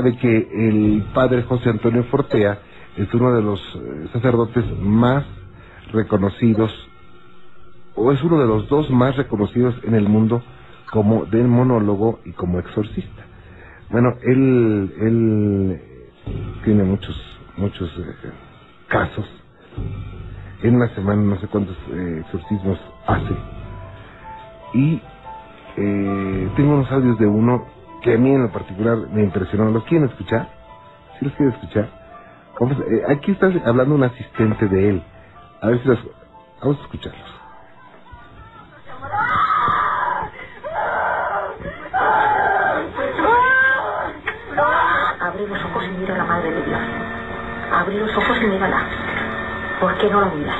sabe que el padre José Antonio Fortea es uno de los eh, sacerdotes más reconocidos, o es uno de los dos más reconocidos en el mundo como del monólogo y como exorcista. Bueno, él, él tiene muchos, muchos eh, casos. En una semana no sé cuántos eh, exorcismos hace. Y tengo unos audios de uno que a mí en lo particular me impresionó. ¿Los quieren escuchar? ¿Sí los quieren escuchar? Vamos, eh, aquí está hablando un asistente de él. A ver si los... Vamos a escucharlos. Abre los ojos y mira a la Madre de Dios. Abre los ojos y mírala. ¿Por qué no la miras?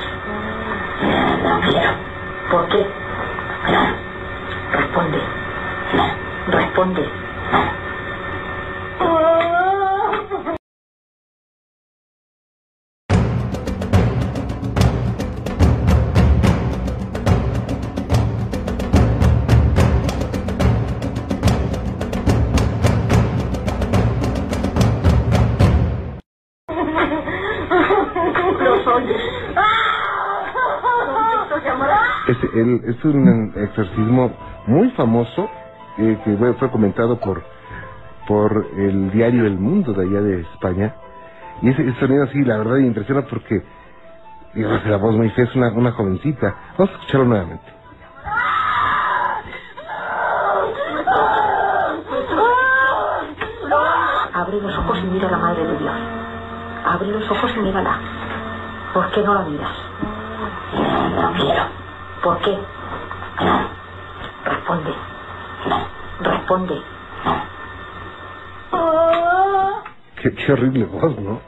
No quiero. ¿Por qué? Responde. Responde. Es, el- es un exorcismo muy famoso eh, que fue, fue comentado por por el diario El Mundo de allá de España. Y ese, ese sonido así, la verdad, me impresiona porque digo, hace la voz muy fea, es una, una jovencita. Vamos a escucharlo nuevamente. Abre los ojos y mira a la Madre de Dios. Abre los ojos y mírala. ¿Por qué no la miras? No quiero. ¿Por qué? Responde. Responde. Qué, qué horrible voz, ¿no?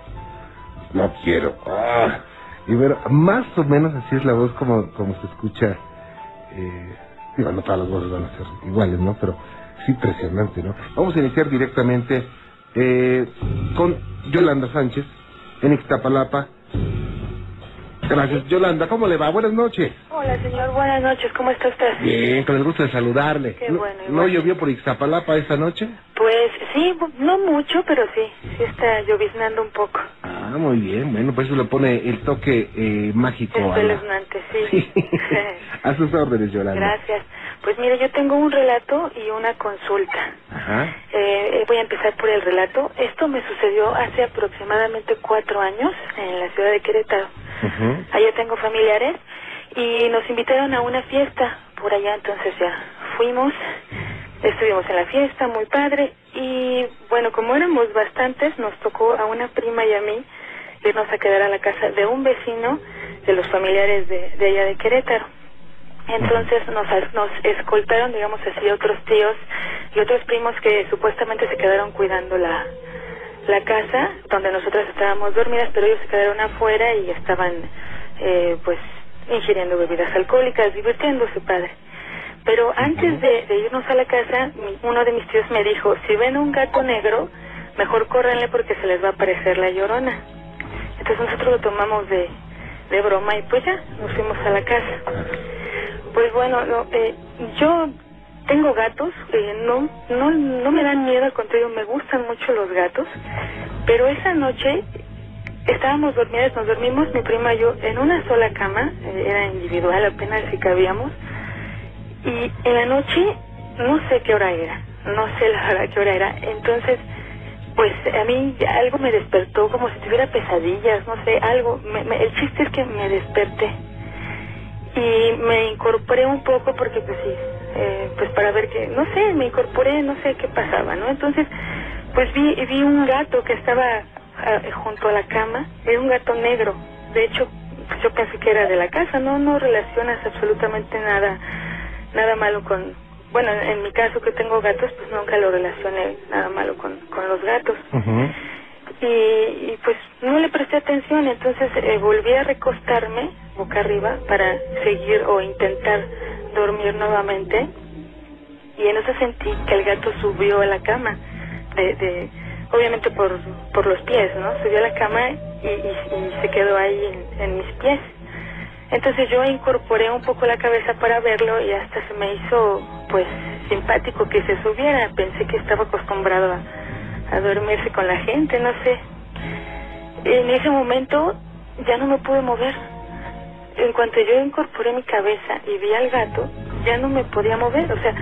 No quiero. Ah. Y ver, más o menos así es la voz como, como se escucha. Eh, digo, no todas las voces van a ser iguales, ¿no? Pero es impresionante, ¿no? Vamos a iniciar directamente eh, con Yolanda Sánchez en Ixtapalapa. Gracias, Yolanda. ¿Cómo le va? Buenas noches. Hola, señor. Buenas noches. ¿Cómo está usted? Bien, con el gusto de saludarle. Qué ¿No- bueno, ¿No, igual. llovió por Ixtapalapa esta noche? Pues sí, no mucho, pero sí. Sí está lloviznando un poco. Ah, muy bien. Bueno, pues eso le pone el toque eh, mágico. Espeluznante, sí. a sus órdenes, Yolanda. Gracias. Pues mire, yo tengo un relato y una consulta. Ajá. Eh, eh, voy a empezar por el relato. Esto me sucedió hace aproximadamente cuatro años en la ciudad de Querétaro. Allá tengo familiares y nos invitaron a una fiesta por allá, entonces ya fuimos, estuvimos en la fiesta, muy padre, y bueno, como éramos bastantes, nos tocó a una prima y a mí irnos a quedar a la casa de un vecino de los familiares de, de allá de Querétaro. Entonces nos, nos escoltaron, digamos así, otros tíos y otros primos que supuestamente se quedaron cuidando la, la casa donde nosotras estábamos dormidas, pero ellos se quedaron afuera y estaban, eh, pues, ingiriendo bebidas alcohólicas, divirtiéndose, padre. Pero antes de, de irnos a la casa, mi- uno de mis tíos me dijo, si ven un gato negro, mejor córrenle porque se les va a aparecer la llorona. Entonces nosotros lo tomamos de, de broma y pues ya, nos fuimos a la casa. Pues bueno, no, eh, yo tengo gatos, eh, no, no, no me dan miedo, al contrario, me gustan mucho los gatos, pero esa noche estábamos dormidas, nos dormimos mi prima y yo en una sola cama, eh, era individual, apenas si cabíamos, y en la noche no sé qué hora era, no sé la verdad qué hora era, entonces pues a mí algo me despertó como si tuviera pesadillas, no sé, algo, me- me- el chiste es que me desperté y me incorporé un poco porque pues sí, eh, pues para ver que, no sé, me incorporé, no sé qué pasaba, ¿no? Entonces, pues vi, vi un gato que estaba ah, junto a la cama, era un gato negro, de hecho, pues yo pensé que era de la casa, no, no relacionas absolutamente nada, nada malo con, bueno, en mi caso que tengo gatos, pues nunca lo relacioné nada malo con, con los gatos. Y, y, pues no le presté atención, entonces eh, volví a recostarme boca arriba para seguir o intentar dormir nuevamente y en eso sentí que el gato subió a la cama, de, de obviamente por, por los pies, ¿no? Subió a la cama y, y, se quedó ahí en, mis pies. Entonces yo incorporé un poco la cabeza para verlo y hasta se me hizo pues simpático que se subiera. Pensé que estaba acostumbrado a dormirse con la gente, no sé. En ese momento ya no me pude mover. En cuanto yo incorporé mi cabeza y vi al gato, ya no me podía mover. O sea,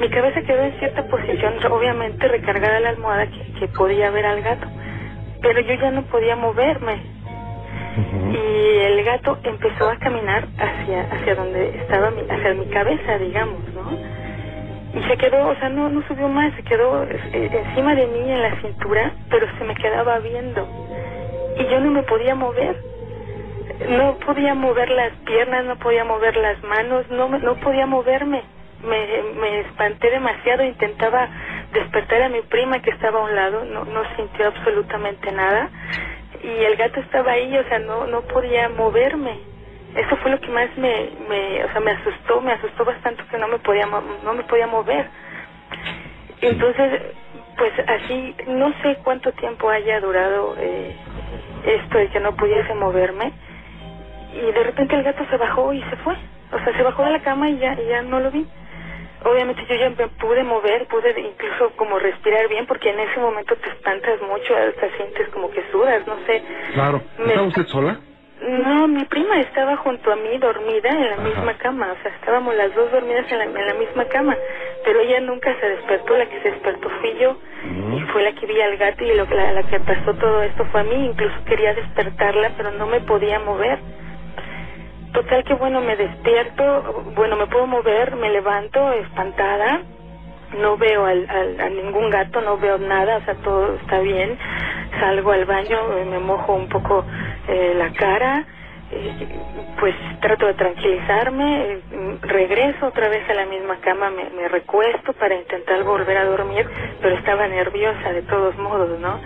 mi cabeza quedó en cierta posición, obviamente recargada la almohada que, que podía ver al gato. Pero yo ya no podía moverme. Y el gato empezó a caminar hacia hacia donde estaba mi, hacia mi cabeza, digamos, ¿no? Y se quedó, o sea, no, no subió más, se quedó eh, encima de mí en la cintura, pero se me quedaba viendo. Y yo no me podía mover. No podía mover las piernas, no podía mover las manos, no, no podía moverme. Me, me espanté demasiado, intentaba despertar a mi prima que estaba a un lado, no, no sintió absolutamente nada. Y el gato estaba ahí, o sea, no, no podía moverme. Eso fue lo que más me, me, o sea, me asustó, me asustó bastante que no me podía, no me podía mover. Entonces, pues así, no sé cuánto tiempo haya durado eh, esto de que no pudiese moverme. Y de repente el gato se bajó y se fue. O sea, se bajó de la cama y ya, y ya no lo vi. Obviamente yo ya me pude mover, pude incluso como respirar bien, porque en ese momento te espantas mucho, hasta sientes como que sudas, no sé. Claro. Me- ¿Estaba usted sola? No, mi prima estaba junto a mí dormida en la Ajá. misma cama, o sea, estábamos las dos dormidas en la, en la misma cama, pero ella nunca se despertó, la que se despertó fui yo, y fue la que vi al gato y lo, la, la que pasó todo esto fue a mí, incluso quería despertarla, pero no me podía mover. Total que bueno, me despierto, bueno, me puedo mover, me levanto espantada, no veo al, al- a ningún gato, no veo nada, o sea, todo está bien. Salgo al baño, eh, me mojo un poco eh, la cara, pues trato de tranquilizarme, mm, regreso otra vez a la misma cama, me, recuesto para intentar volver a dormir, pero estaba nerviosa de todos modos, ¿no?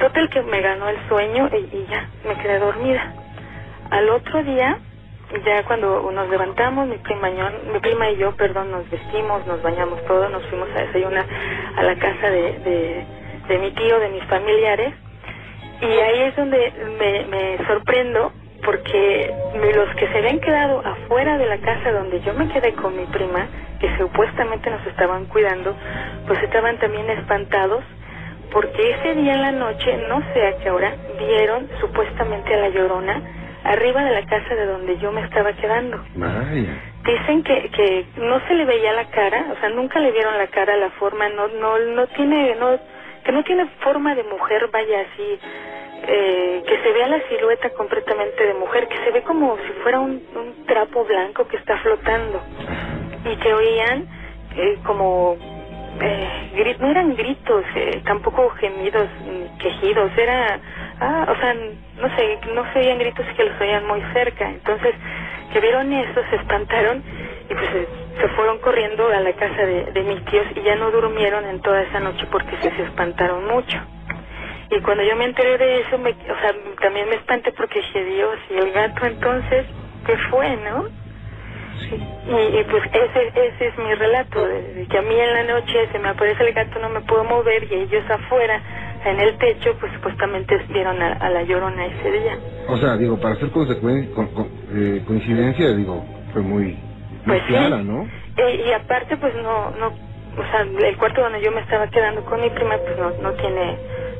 Total que me ganó el sueño y ya, me quedé dormida. Al otro día, ya cuando nos levantamos, mi prima, y yo- mi prima y yo, perdón, nos vestimos, nos bañamos todos, nos fuimos a desayunar a la casa de, de, de mi tío, de mis familiares, y ahí es donde me, me sorprendo porque los que se habían quedado afuera de la casa donde yo me quedé con mi prima, que supuestamente nos estaban cuidando, pues estaban también espantados porque ese día en la noche, no sé a qué hora, vieron supuestamente a la llorona arriba de la casa de donde yo me estaba quedando. Vaya. Dicen que, que no se le veía la cara, o sea, nunca le vieron la cara, la forma, no, no, no tiene, no, que no tiene forma de mujer, vaya así, eh, que se vea la silueta completamente de mujer, que se ve como si fuera un, un trapo blanco que está flotando y que oían eh, como eh, no eran gritos, eh, tampoco gemidos, ni quejidos, era, ah, o sea, no sé, no se oían gritos que los oían muy cerca, entonces que vieron eso, se espantaron y pues se fueron corriendo a la casa de, de mis tíos y ya no durmieron en toda esa noche porque se, se espantaron mucho. Y cuando yo me enteré de eso, me, o sea, también me espanté porque dije, Dios, y el gato entonces, ¿qué fue, no? Y, y, pues ese, ese es mi relato, de, de que a mí en la noche se me aparece el gato, no me puedo mover y ellos afuera, en el techo, pues supuestamente vieron a, a la llorona ese día. O sea, digo, para hacer consecuen- con- con- eh, coincidencia, digo, fue muy, muy Pues sí. ¿no? Eh, y aparte, pues no, no, o sea, el cuarto donde yo me estaba quedando con mi prima, pues no, no tiene,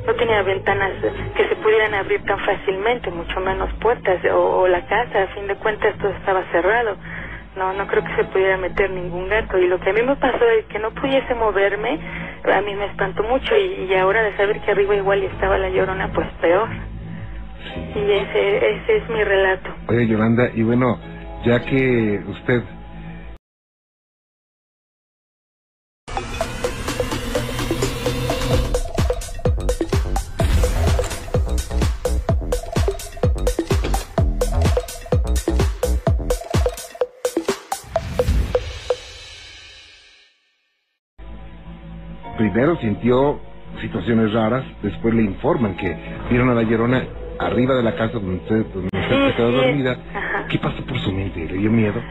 no tenía ventanas que se pudieran abrir tan fácilmente, mucho menos puertas, o, o la casa, a fin de cuentas todo estaba cerrado. No, no creo que se pudiera meter ningún gato. Y lo que a mí me pasó es que no pudiese moverme, a mí me espantó mucho y, y ahora de saber que arriba igual estaba la llorona, pues peor. Y ese, ese es mi relato. Oye, Yolanda, y bueno, ya que usted primero sintió situaciones raras, después le informan que vieron a la llorona arriba de la casa donde usted, donde usted Sí, se quedó dormida. Ajá. ¿Qué pasó por su mente? ¿Le dio miedo?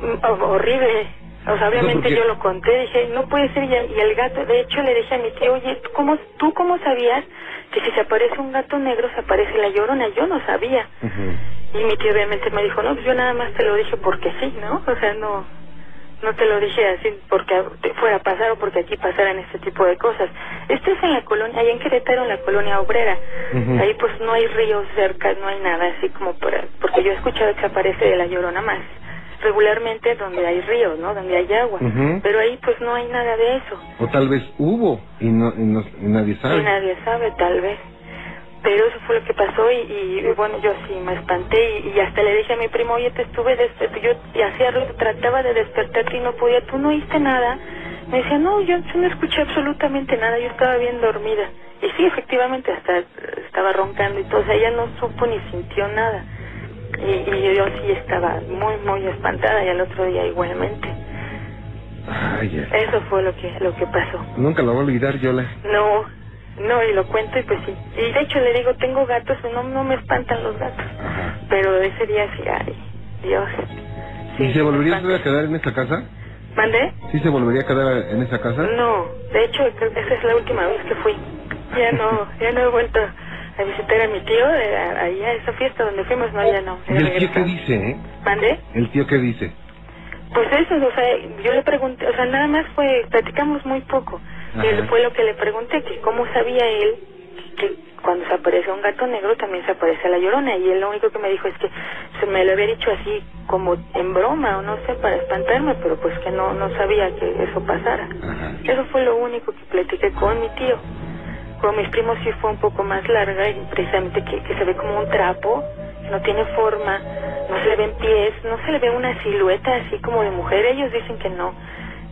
Mm, ho- horrible. O sea, obviamente yo lo conté, dije, no puede ser, y el, y el gato, de hecho le dije a mi tío, oye, ¿tú cómo, ¿tú cómo sabías que si se aparece un gato negro se aparece la llorona? Yo no sabía. Y mi tío obviamente me dijo, no, pues yo nada más te lo dije porque sí, ¿no? O sea, no, no te lo dije así porque fuera a pasar o porque aquí pasaran este tipo de cosas. Esto es en la colonia, allá en Querétaro, en la colonia obrera. Ahí pues no hay ríos cerca, no hay nada así como para... Porque yo he escuchado que aparece de la llorona más regularmente donde hay ríos, ¿no? Donde hay agua. Pero ahí pues no hay nada de eso. O tal vez hubo y, no, y, no- y nadie Y sabe. nadie sabe, tal vez. Pero eso fue lo que pasó y, y, bueno, yo sí me espanté y, y hasta le dije a mi primo, oye, te estuve yo y hacía ruido, trataba de despertarte y no podía, ¿tú no oíste nada? Me decía, no, yo, yo no escuché absolutamente nada, yo estaba bien dormida. Y sí, efectivamente, hasta estaba roncando y todo, o sea, ella no supo ni sintió nada. Y, y yo sí estaba muy, muy espantada y al otro día igualmente. Ay. Eso fue lo que, lo que pasó. Nunca lo voy a olvidar, Yola. No, no, y lo cuento y pues sí. Y de hecho le digo, tengo gatos, no, no me espantan los gatos. Ajá. Pero ese día sí, ay, Dios. Sí, ¿Y se volvería a quedar en esa casa? ¿Mandé? ¿Sí se volvería a quedar en esa casa? No, de hecho esa es la última vez que fui. Ya no, ya no he vuelto a visitar a mi tío, eh, a- ahí a esa fiesta donde fuimos, no, ya no. ¿Y el tío qué dice, eh? ¿Mandé? ¿El tío qué dice? Pues eso, o sea, yo le pregunté, o sea, nada más fue, platicamos muy poco. Él fue lo que le pregunté, que cómo sabía él que cuando se aparece un gato negro también se aparece la llorona. Y él lo único que me dijo es que se me lo había dicho así como en broma o no sé, para espantarme, pero pues que no, no sabía que eso pasara. Ajá. Eso fue lo único que platiqué con mi tío. Con mis primos sí fue un poco más larga y precisamente que, que se ve como un trapo, no tiene forma, no se le ven pies, no se le ve una silueta así como de mujer. Ellos dicen que no,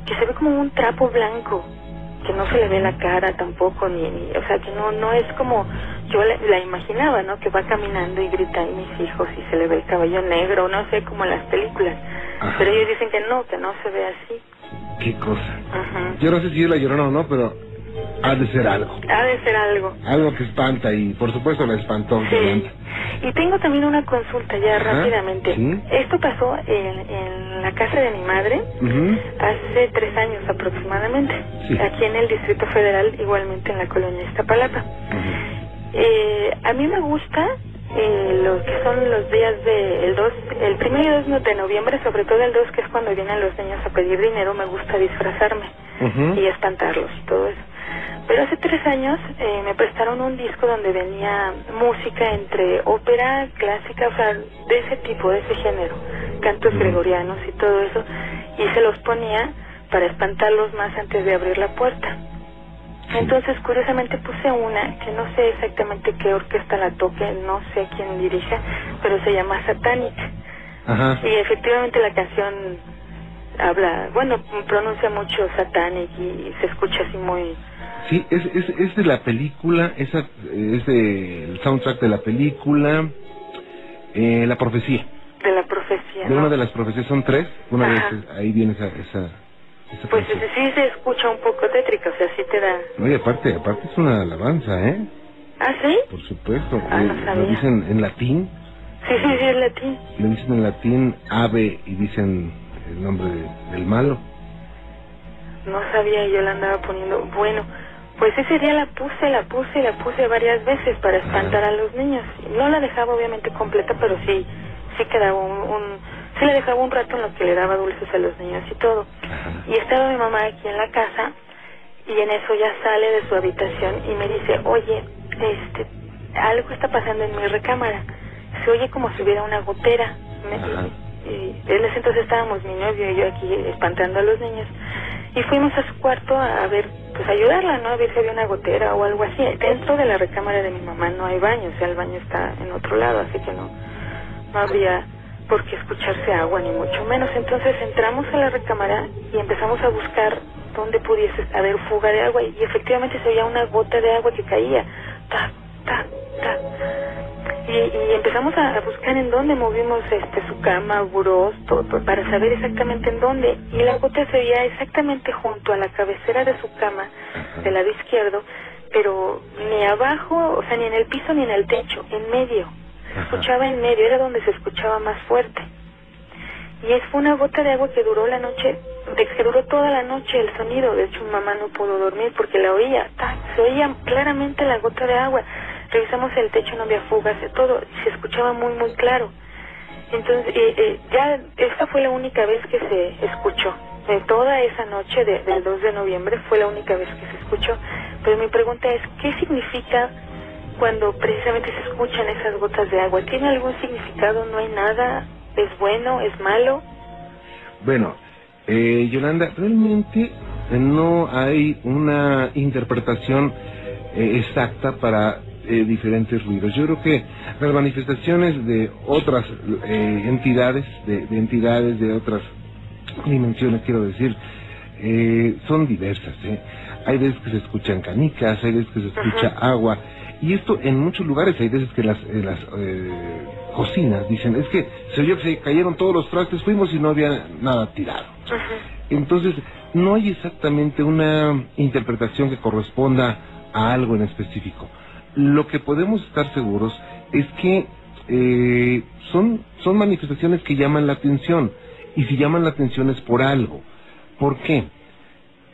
que se ve como un trapo blanco, que no se le ve la cara tampoco, ni, ni o sea, que no no es como yo la, la imaginaba, ¿no? Que va caminando y grita a mis hijos y se le ve el cabello negro, no sé, como en las películas. Ajá. Pero ellos dicen que no, que no se ve así. ¿Qué cosa? Ajá. Yo no sé si es la llorona o no, pero ha de ser algo. Ha de ser algo. Algo que espanta y por supuesto la espantó. Sí. Y tengo también una consulta ya Ajá, rápidamente. sí. Esto pasó en, en la casa de mi madre hace tres años aproximadamente. Sí. Aquí en el Distrito Federal, igualmente en la colonia Iztapalapa. Ujú. Eh, a mí me gusta eh, lo que son los días de el 2, el primero y 2 de noviembre, sobre todo el 2 que es cuando vienen los niños a pedir dinero, me gusta disfrazarme y espantarlos y todo eso. Pero hace tres años eh, me prestaron un disco donde venía música entre ópera, clásica, o sea, de ese tipo, de ese género, cantos gregorianos y todo eso, y se los ponía para espantarlos más antes de abrir la puerta. Entonces, curiosamente puse una que no sé exactamente qué orquesta la toque, no sé quién dirija, pero se llama Satanic. Ajá. Y efectivamente la canción habla, bueno, pronuncia mucho Satanic y se escucha así muy... Sí, es, es, es de la película, esa, es del soundtrack de la película eh, La Profecía. de la profecía. De ¿no? una de las profecías, son tres, una Ajá. de esas, ahí viene esa, esa, esa Pues canción. sí se escucha un poco tétrica, o sea, sí te da... No, y aparte, aparte es una alabanza, ¿eh? ¿Ah, sí? Por supuesto. Ah, no Eh, sabía. lo dicen en latín, Sí, sí, sí, es latín. le dicen en latín ave y dicen el nombre de- del malo. No sabía yo la andaba poniendo. Bueno, pues ese día la puse, la puse, la puse varias veces para espantar a los niños. No la dejaba obviamente completa, pero sí, sí quedaba un, un- sí le dejaba un rato en lo que le daba dulces a los niños y todo. Y estaba mi mamá aquí en la casa y en eso ya sale de su habitación y me dice, oye, este, algo está pasando en mi recámara. Se oye como si hubiera una gotera. Me- y, y en ese entonces estábamos mi novio y yo aquí espantando a los niños. Y fuimos a su cuarto a, ver, pues ayudarla, ¿no? A ver si había una gotera o algo así. Dentro de la recámara de mi mamá no hay baño, o sea, el baño está en otro lado, así que no, no habría por qué escucharse agua, ni mucho menos. Entonces entramos a la recámara y empezamos a buscar dónde pudiese haber fuga de agua y efectivamente se veía una gota de agua que caía. Ta, ta, ta. Y, y empezamos a, buscar en dónde movimos este su cama, burós, todo, todo, para saber exactamente en dónde. Y la gota se veía exactamente junto a la cabecera de su cama, del lado izquierdo, pero ni abajo, o sea, ni en el piso ni en el techo, en medio. Se escuchaba en medio, era donde se escuchaba más fuerte. Y es fue una gota de agua que duró la noche, de que duró toda la noche el sonido. De hecho, mi mamá no pudo dormir porque la oía. Se oía claramente la gota de agua. Revisamos el techo, no había fugas, todo. Se escuchaba muy, muy claro. Entonces, eh, eh, ya esta fue la única vez que se escuchó. de toda esa noche de- del 2 de noviembre fue la única vez que se escuchó. Pero mi pregunta es, ¿qué significa cuando precisamente se escuchan esas gotas de agua? ¿Tiene algún significado? ¿No hay nada? ¿Es bueno? ¿Es malo? Bueno, eh, Yolanda, realmente no hay una interpretación eh, exacta para eh, diferentes ruidos. Yo creo que las manifestaciones de otras eh, entidades, de, de entidades de otras dimensiones, quiero decir, eh, son diversas. ¿eh? Hay veces que se escuchan canicas, hay veces que se escucha agua, y esto en muchos lugares, hay veces que las, eh, las eh, cocinas dicen, es que se oyó que se cayeron todos los trastes, fuimos y no había nada tirado. Entonces, no hay exactamente una interpretación que corresponda a algo en específico. Lo que podemos estar seguros es que eh, son, son manifestaciones que llaman la atención. Y si llaman la atención es por algo. ¿Por qué?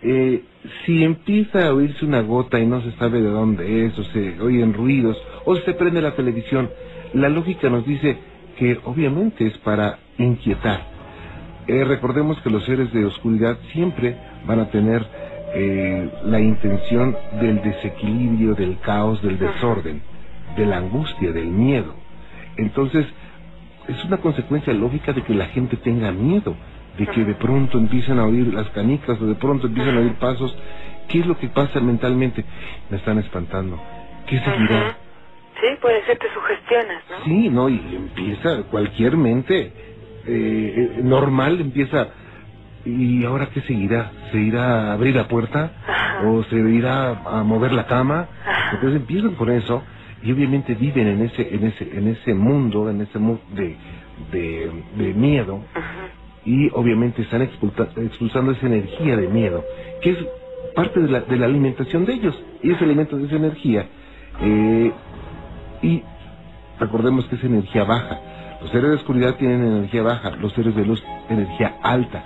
Eh, si empieza a oírse una gota y no se sabe de dónde es, o se oyen ruidos, o se prende la televisión, la lógica nos dice que obviamente es para inquietar. Eh, recordemos que los seres de oscuridad siempre van a tener eh, la intención del desequilibrio, del caos, del desorden, de la angustia, del miedo. Entonces, es una consecuencia lógica de que la gente tenga miedo, de que de pronto empiezan a oír las canicas o de pronto empiezan a oír pasos. ¿Qué es lo que pasa mentalmente? Me están espantando. ¿Qué seguirá? Sí, puede ser, te sugestionas, ¿no? Sí, no, y empieza cualquier mente eh, eh, normal empieza y ahora qué seguirá, se irá a abrir la puerta Ajá. o se irá a mover la cama, Ajá. entonces empiezan con eso y obviamente viven en ese en ese en ese mundo, en ese mundo de, de, de miedo y obviamente están expulta- expulsando esa energía de miedo, que es parte de la, de la alimentación de ellos, y ese alimento de esa energía, eh, y recordemos que es energía baja. Los seres de oscuridad tienen energía baja, los seres de luz energía alta.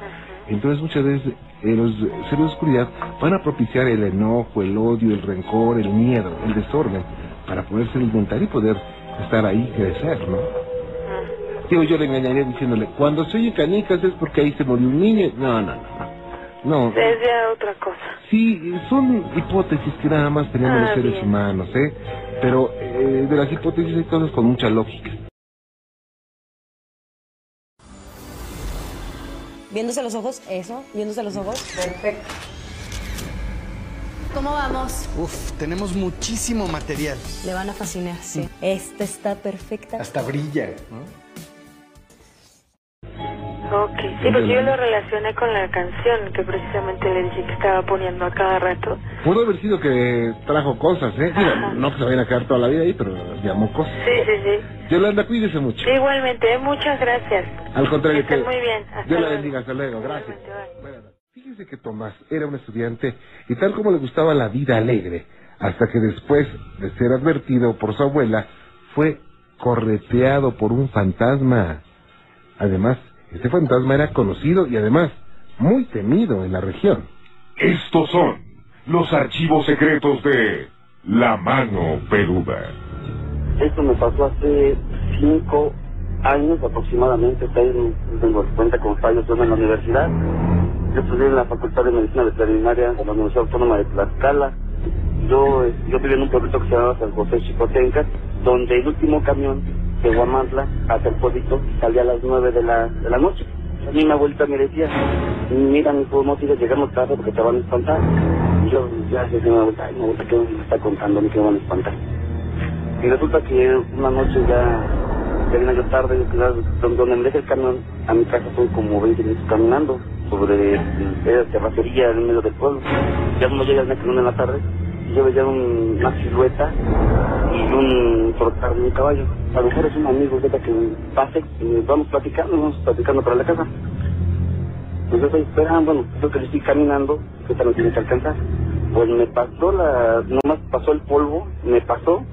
Entonces muchas veces eh, los seres de oscuridad van a propiciar el enojo, el odio, el rencor, el miedo, el desorden, para poderse alimentar y poder estar ahí y crecer, ¿no? Ujú. Digo, yo le engañaría diciéndole, cuando se oye canicas es porque ahí se murió un niño. No, no, no, no. No, Es ya otra cosa. sí, son hipótesis que nada más tenemos Ah, los seres bien. humanos, ¿eh? Pero eh, de las hipótesis hay cosas con mucha lógica. Viéndose los ojos, eso, viéndose los ojos. Perfecto. ¿Cómo vamos? Uf, tenemos muchísimo material. Le van a fascinar, sí. Esta está perfecta. Hasta brilla. ¿no? Ok, sí, porque yo lo relacioné con la canción que precisamente le dije que estaba poniendo a cada rato. Pudo haber sido que trajo cosas, ¿eh? Ajá. no que se vayan a quedar toda la vida ahí, pero llamó cosas. Sí, sí, sí. Yolanda, cuídese mucho. Igualmente, ¿eh? muchas gracias. Al contrario, Estén que muy bien. Hasta Dios la luego. bendiga, hasta luego, gracias. Fíjese que Tomás era un estudiante y tal como le gustaba la vida alegre, hasta que después de ser advertido por su abuela, fue correteado por un fantasma. Además, este fantasma era conocido y además muy temido en la región. Estos son los archivos secretos de La Mano Peluda. Esto me pasó hace cinco años aproximadamente, está ahí, tengo cuenta con fallos yo en la universidad. Yo estudié en la Facultad de Medicina Veterinaria de la Universidad Autónoma de Tlaxcala. Yo, yo vivía en un pueblito que se llamaba San José Chicotenca, donde el último camión de Guamantla hacia el pueblito salía a las nueve de la, de la noche. Mí mi abuelita me decía, mira mi no tires, llegamos tarde porque te van a espantar. Y yo ya decía mi abuelita, ay, mi abuelita, ¿qué me está contando? Que me van a espantar. Y resulta que una noche ya, ya vine yo tarde, donde, me dejé el camión, a mi casa son como 20 minutos caminando, sobre la terracería en medio del pueblo. Ya no llega el camión en la tarde, y yo veía un- una silueta y un trotar de un caballo. A lo mejor es un amigo, que pase, y vamos platicando, vamos platicando para la casa. Pues yo bueno, creo que le estoy caminando, que esta no tiene que alcanzar. Pues me pasó la, nomás pasó el polvo, me pasó,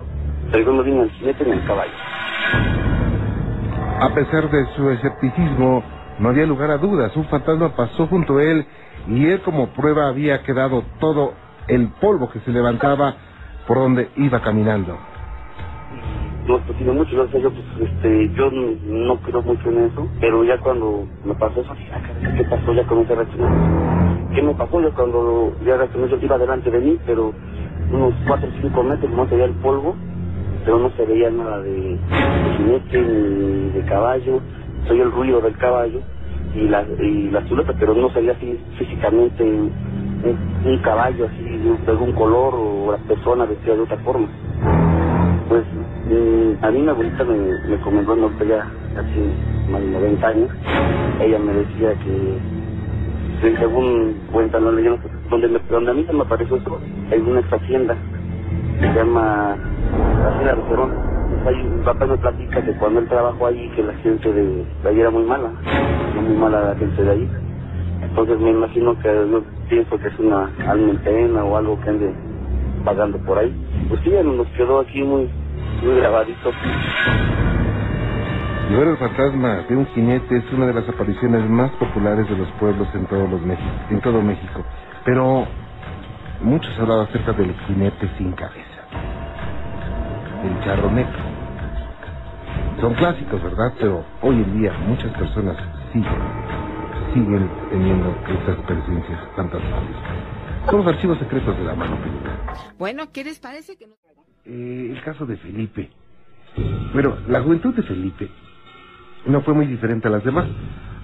pero yo no vine al jinete ni al caballo. A pesar de su escepticismo, no había lugar a dudas. Un fantasma pasó junto a él y él como prueba había quedado todo el polvo que se levantaba por donde iba caminando. no tiene mucho, yo, yo, pues, este, yo no creo mucho en eso, pero ya cuando me pasó eso, ¿qué pasó? Ya comencé a reaccionar. ¿Qué me pasó? Ya cuando ya reaccioné, yo iba delante de mí, pero unos 4 o 5 metros no se veía el polvo, pero no se veía nada de, de jinete ni de caballo, oía el ruido del caballo y la, y la silueta, pero no se veía así físicamente un caballo así de algún color o la persona vestida de otra forma. Pues a mí mi abuelita me, me comentó, no ya casi más de 90 años, ella me decía que, según cuenta la leyenda, donde, me, donde a mí se me apareció esto, hay una ex hacienda, se llama Hacienda de Cerón. Hay un papá me platica que cuando él trabajó ahí, que la gente de, de ahí era muy mala, muy mala la gente de ahí. Entonces me imagino que yo pienso que es una alma en pena o algo que ande pagando por ahí. Pues sí, nos quedó aquí muy, muy grabadito. Ver el fantasma de un jinete es una de las apariciones más populares de los pueblos en, todos los México, en todo México. Pero muchos hablaban acerca del jinete sin cabeza, el charro negro. Son clásicos, ¿verdad? Pero hoy en día muchas personas siguen, siguen teniendo estas presencias fantasmales. Son los archivos secretos de la mano peluda. Bueno, ¿qué les parece que no? Eh, el caso de Felipe. Bueno, la juventud de Felipe no fue muy diferente a las demás,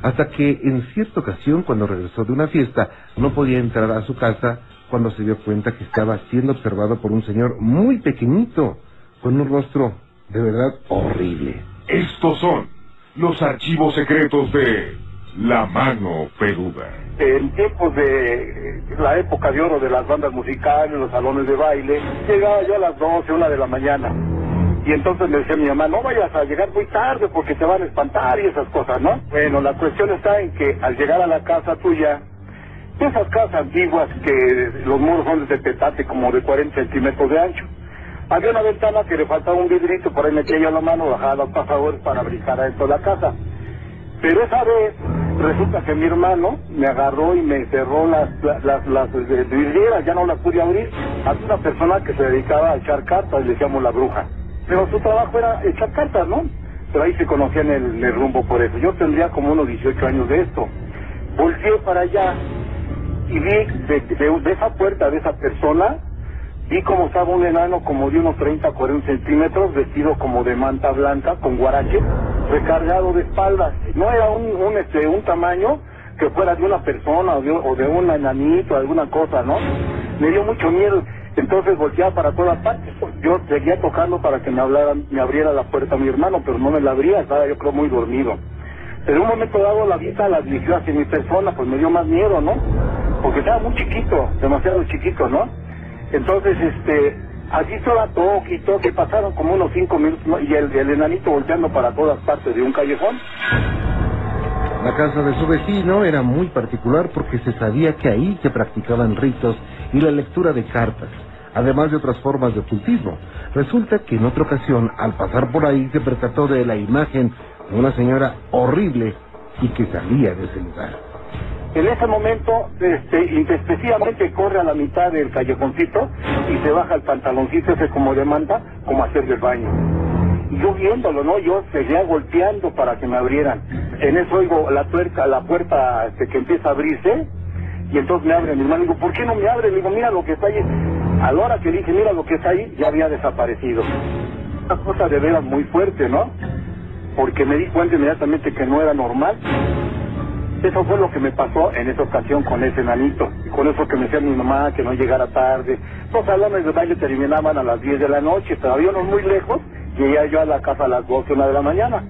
hasta que en cierta ocasión, cuando regresó de una fiesta, no podía entrar a su casa cuando se dio cuenta que estaba siendo observado por un señor muy pequeñito, con un rostro de verdad horrible. Estos son los archivos secretos de La Mano Peluda. En tiempos de la época de oro de las bandas musicales, los salones de baile, llegaba yo a las 12, una de la mañana. Y entonces me decía mi mamá, no vayas a llegar muy tarde porque te van a espantar y esas cosas, ¿no? Bueno, la cuestión está en que al llegar a la casa tuya, esas casas antiguas que los muros son de petate como de 40 centímetros de ancho, había una ventana que le faltaba un vidrito, por ahí metía yo la mano, bajaba los pasadores para brincar adentro de la casa. Pero esa vez resulta que mi hermano me agarró y me cerró las, las, las, eh, vidrieras, ya no las pude abrir. Había una persona que se dedicaba a echar cartas, le decíamos la bruja. Pero su trabajo era echar cartas, ¿no? Pero ahí se conocían el, el rumbo por eso. Yo tendría como unos 18 años de esto. Volteé para allá y vi de- de esa puerta de esa persona, vi como estaba un enano como de unos 30, 40 centímetros, vestido como de manta blanca, con guarache, recargado de espaldas. No era un, un, este, un tamaño que fuera de una persona o de, o de un enanito, alguna cosa, ¿no? Me dio mucho miedo. Entonces volteaba para todas partes. Yo seguía tocando para que me hablara, me abriera la puerta mi hermano, pero no me la abría, estaba yo creo muy dormido. Pero en un momento dado la vista la dirigió hacia mi persona, pues me dio más miedo, ¿no? Porque estaba muy chiquito, demasiado chiquito, ¿no? Entonces, este, allí estaba toque y toque, pasaron como unos cinco minutos y el, el enanito volteando para todas partes de un callejón. La casa de su vecino era muy particular porque se sabía que ahí se practicaban ritos y la lectura de cartas, además de otras formas de ocultismo. Resulta que en otra ocasión, al pasar por ahí, se percató de la imagen de una señora horrible y que salía de ese lugar. En ese momento, este, intespectivamente corre a la mitad del callejoncito y se baja el pantaloncito ese como de manta, como hacer del baño. Yo viéndolo, ¿no? Yo seguía golpeando para que me abrieran. En eso oigo la tuerca, la puerta este, que empieza a abrirse, y entonces me abre mi hermano. Digo, ¿por qué no me abre? Digo, mira lo que está ahí. A la hora que dije, mira lo que está ahí, ya había desaparecido. Una cosa de veras muy fuerte, ¿no? Porque me di cuenta inmediatamente que no era normal. Eso fue lo que me pasó en esa ocasión con ese nanito. Y con eso que me decía mi mamá que no llegara tarde. Los salones de baile terminaban a las 10 de la noche, todavía no muy lejos. Llegué yo a la casa a las 12, una de la mañana.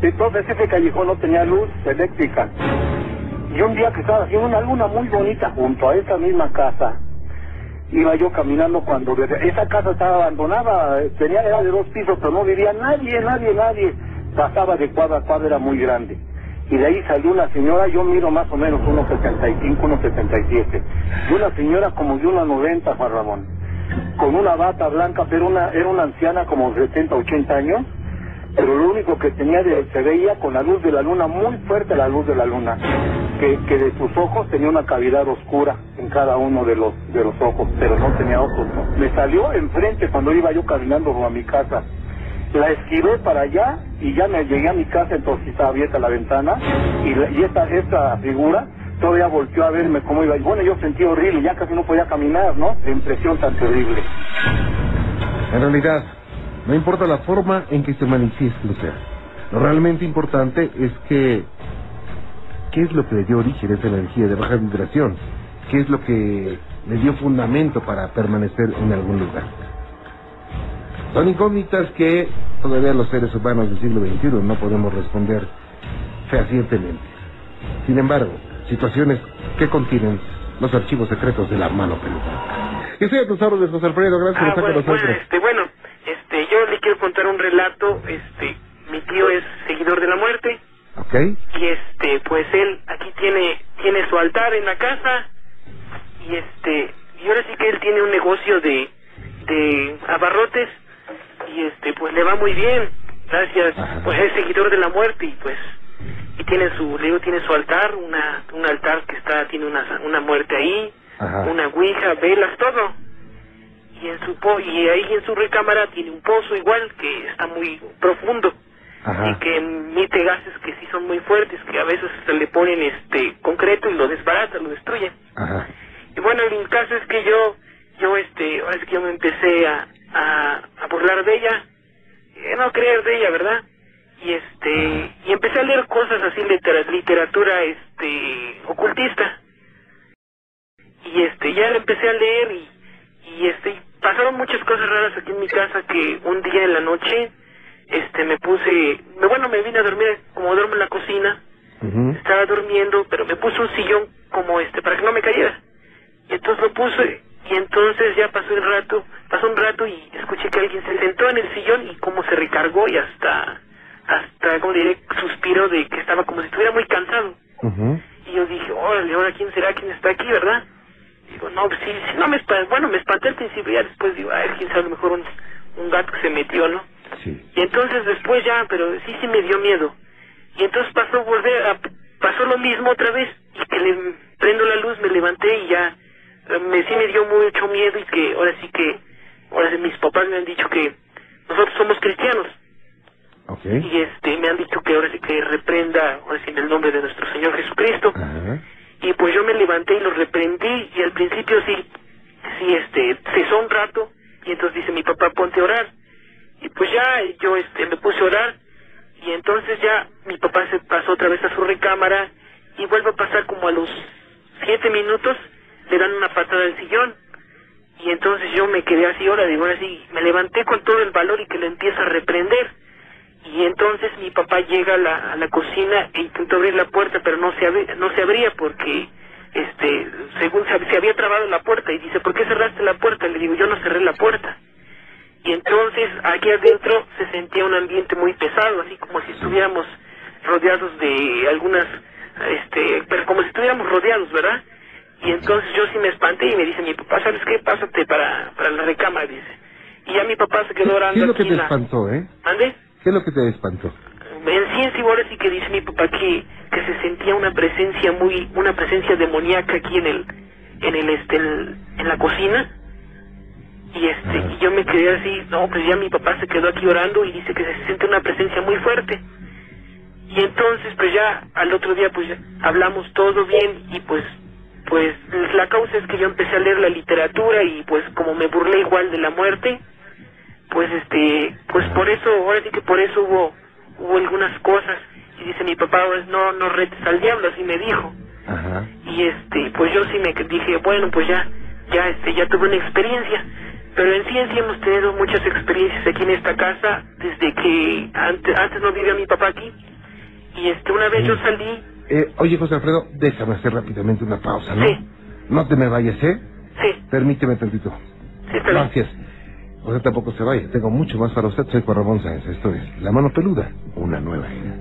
Entonces ese callejón no tenía luz eléctrica. Y un día que estaba haciendo una luna muy bonita junto a esa misma casa, iba yo caminando cuando esa casa estaba abandonada, tenía era de dos pisos, pero no vivía nadie, nadie, nadie. Pasaba de cuadra a cuadra, era muy grande. Y de ahí salió una señora, yo miro más o menos unos 75, unos 77. Y una señora como de unos 90, Juan Ramón. Con una bata blanca, pero una, era una anciana como de 70, 80 años. Pero lo único que tenía de, se veía con la luz de la luna, muy fuerte la luz de la luna, que, que de sus ojos tenía una cavidad oscura en cada uno de los, de los ojos, pero no tenía ojos. ¿no? Me salió enfrente cuando iba yo caminando a mi casa. La esquivé para allá y ya me llegué a mi casa, entonces estaba abierta la ventana y, la- esta, esta figura todavía volteó a verme cómo iba. Y bueno, yo sentí horrible, ya casi no podía caminar, ¿no? De impresión tan terrible. En realidad, no importa la forma en que se manifieste. Lo realmente importante es que... ¿Qué es lo que le dio origen a esa energía de baja vibración? ¿Qué es lo que le dio fundamento para permanecer en algún lugar? Son incógnitas que todavía los seres humanos del siglo XXI no podemos responder fehacientemente. Sin embargo, situaciones que contienen los archivos secretos de la mano peluda. Y soy a tus órdenes, José Alfredo, gracias por Ah, estar bueno, con nosotros. bueno, este, bueno, este, yo le quiero contar un relato, este, mi tío es seguidor de la muerte ¿Ok? y este, pues él aquí tiene, tiene su altar en la casa y este, y ahora sí que él tiene un negocio de, de abarrotes y este, pues le va muy bien, gracias, Ajá. pues es seguidor de la muerte y pues, y tiene su, le digo, tiene su altar, una, un altar que está, tiene una, una muerte ahí, Ajá. una ouija, velas, todo. Y en su po y ahí en su recámara tiene un pozo igual que está muy profundo y que emite gases que sí son muy fuertes, que a veces se le ponen este concreto y lo desbarata, lo destruye. Y bueno, el caso es que yo, yo este, ahora es que yo me empecé a, a, a burlar de ella, eh, no creer de ella, ¿verdad? Y este, y empecé a leer cosas así, litera- literatura, este, ocultista. Y este, ya la empecé a leer y, y este, pasaron muchas cosas raras aquí en mi casa que un día en la noche, este, me puse, me- bueno, me vine a dormir como duermo en la cocina, estaba durmiendo, pero me puse un sillón como este para que no me cayera. Y entonces lo puse y entonces ya pasó el rato, pasó un rato y escuché que alguien se sentó en el sillón y como se recargó y hasta, hasta, como diré, suspiró de que estaba como si estuviera muy cansado. Y yo dije, órale, ahora quién será, quién está aquí, ¿verdad? Digo, no, pues sí, sí, no me espanté, bueno, me espanté al principio, ya después digo, ay, quién sabe, a lo mejor un, un gato que se metió, ¿no? Sí. Y entonces después ya, pero sí, sí me dio miedo. Y entonces pasó volver a, pasó lo mismo otra vez y que le prendo la luz, me levanté y ya me sí me dio mucho miedo y que ahora sí que ahora sí mis papás me han dicho que nosotros somos cristianos. Y este me han dicho que ahora sí que reprenda ahora sí en el nombre de nuestro Señor Jesucristo. Y pues yo me levanté y lo reprendí y al principio sí sí este cesó un rato y entonces dice mi papá ponte a orar y pues ya yo este me puse a orar y entonces ya mi papá se pasó otra vez a su recámara y vuelve a pasar como a los siete minutos le dan una patada al sillón. Y entonces yo me quedé así ahora digo ahora sí me levanté con todo el valor y que le empieza a reprender. Y entonces mi papá llega a la, a la cocina e intentó abrir la puerta pero no se abri- no se abría porque este según se, se había trabado la puerta y dice ¿por qué cerraste la puerta? le digo yo no cerré la puerta y entonces aquí adentro se sentía un ambiente muy pesado así como si estuviéramos rodeados de algunas este pero como si estuviéramos rodeados verdad y entonces yo sí me espanté y me dice mi papá sabes qué pásate para para la recámara dice y ya mi papá se ¿Qué, quedó orando qué es lo que te la- espantó, eh? ¿Mande? ¿Qué es lo que te espantó? En sí, en sí, ahora sí que dice mi papá que, que se sentía una presencia muy, una presencia demoníaca aquí en el, en el, este, el- en la cocina. Y este, y yo me quedé así, no, pues ya mi papá se quedó aquí orando y dice que se siente una presencia muy fuerte. Y entonces, pues ya, al otro día, pues ya hablamos todo bien y pues, pues la causa es que yo empecé a leer la literatura y pues como me burlé igual de la muerte, pues este pues por eso ahora sí que por eso hubo hubo algunas cosas. Y dice mi papá pues no no retes al diablo así me dijo. Ajá. y este pues yo sí me dije bueno pues ya ya este ya tuve una experiencia pero en sí en sí hemos tenido muchas experiencias aquí en esta casa desde que antes antes no vivía mi papá aquí. Y este una vez yo salí Eh, oye, José Alfredo, déjame hacer rápidamente una pausa, ¿no? Sí. No te me vayas, ¿eh? sí Permíteme tantito. sí bien. Gracias. Usted tampoco se vaya. Tengo mucho más para usted. Soy Juan Ramón Sáenz. Esto es La Mano Peluda, una nueva era.